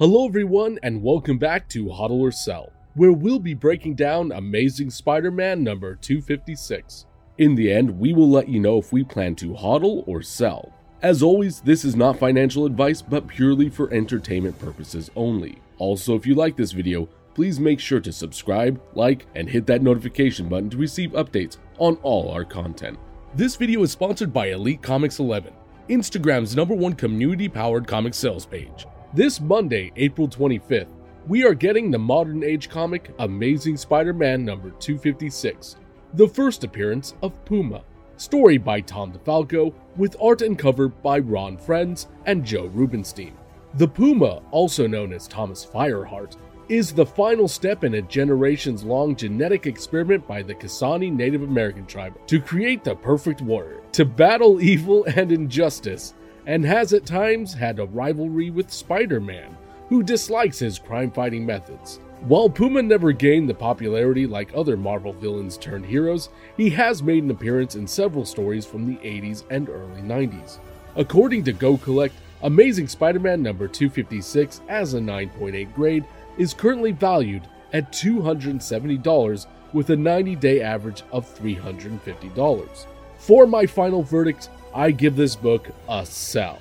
Hello, everyone, and welcome back to Hodl or Sell, where we'll be breaking down Amazing Spider Man number 256. In the end, we will let you know if we plan to hodl or sell. As always, this is not financial advice, but purely for entertainment purposes only. Also, if you like this video, please make sure to subscribe, like, and hit that notification button to receive updates on all our content. This video is sponsored by Elite Comics 11, Instagram's number one community powered comic sales page. This Monday, April 25th, we are getting the modern age comic Amazing Spider Man number 256, the first appearance of Puma. Story by Tom DeFalco, with art and cover by Ron Frenz and Joe Rubinstein. The Puma, also known as Thomas Fireheart, is the final step in a generations long genetic experiment by the Kisani Native American tribe to create the perfect warrior, to battle evil and injustice and has at times had a rivalry with Spider Man, who dislikes his crime fighting methods. While Puma never gained the popularity like other Marvel villains turned heroes, he has made an appearance in several stories from the 80s and early 90s. According to GoCollect, Amazing Spider Man number 256 as a 9.8 grade is currently valued at $270 with a 90 day average of $350. For my final verdict, I give this book a sell.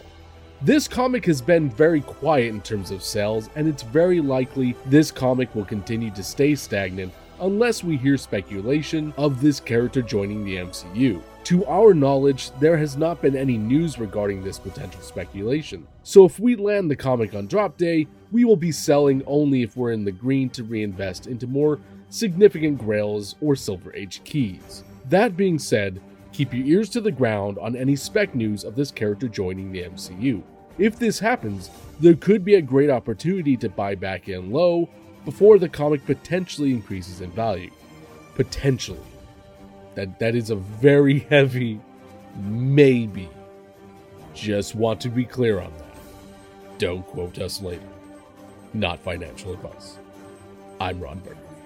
This comic has been very quiet in terms of sales, and it's very likely this comic will continue to stay stagnant unless we hear speculation of this character joining the MCU. To our knowledge, there has not been any news regarding this potential speculation. So if we land the comic on drop day, we will be selling only if we're in the green to reinvest into more significant grails or Silver Age keys. That being said, Keep your ears to the ground on any spec news of this character joining the MCU. If this happens, there could be a great opportunity to buy back in low before the comic potentially increases in value. Potentially. That that is a very heavy maybe. Just want to be clear on that. Don't quote us later. Not financial advice. I'm Ron Burgundy.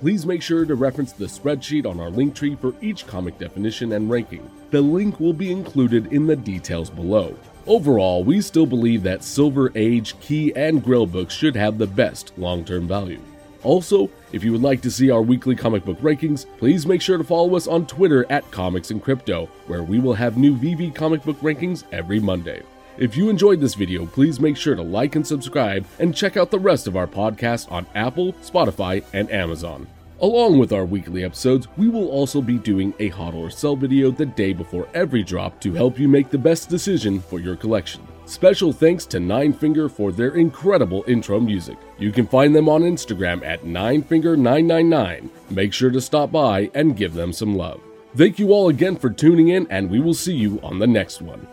Please make sure to reference the spreadsheet on our link tree for each comic definition and ranking. The link will be included in the details below. Overall, we still believe that Silver Age, Key, and Grail books should have the best long term value. Also, if you would like to see our weekly comic book rankings, please make sure to follow us on Twitter at Comics and Crypto, where we will have new VeVe comic book rankings every Monday. If you enjoyed this video, please make sure to like and subscribe and check out the rest of our podcast on Apple, Spotify, and Amazon. Along with our weekly episodes, we will also be doing a hodl or sell video the day before every drop to help you make the best decision for your collection. Special thanks to Nine Finger for their incredible intro music. You can find them on Instagram at ninefinger999. Make sure to stop by and give them some love. Thank you all again for tuning in, and we will see you on the next one.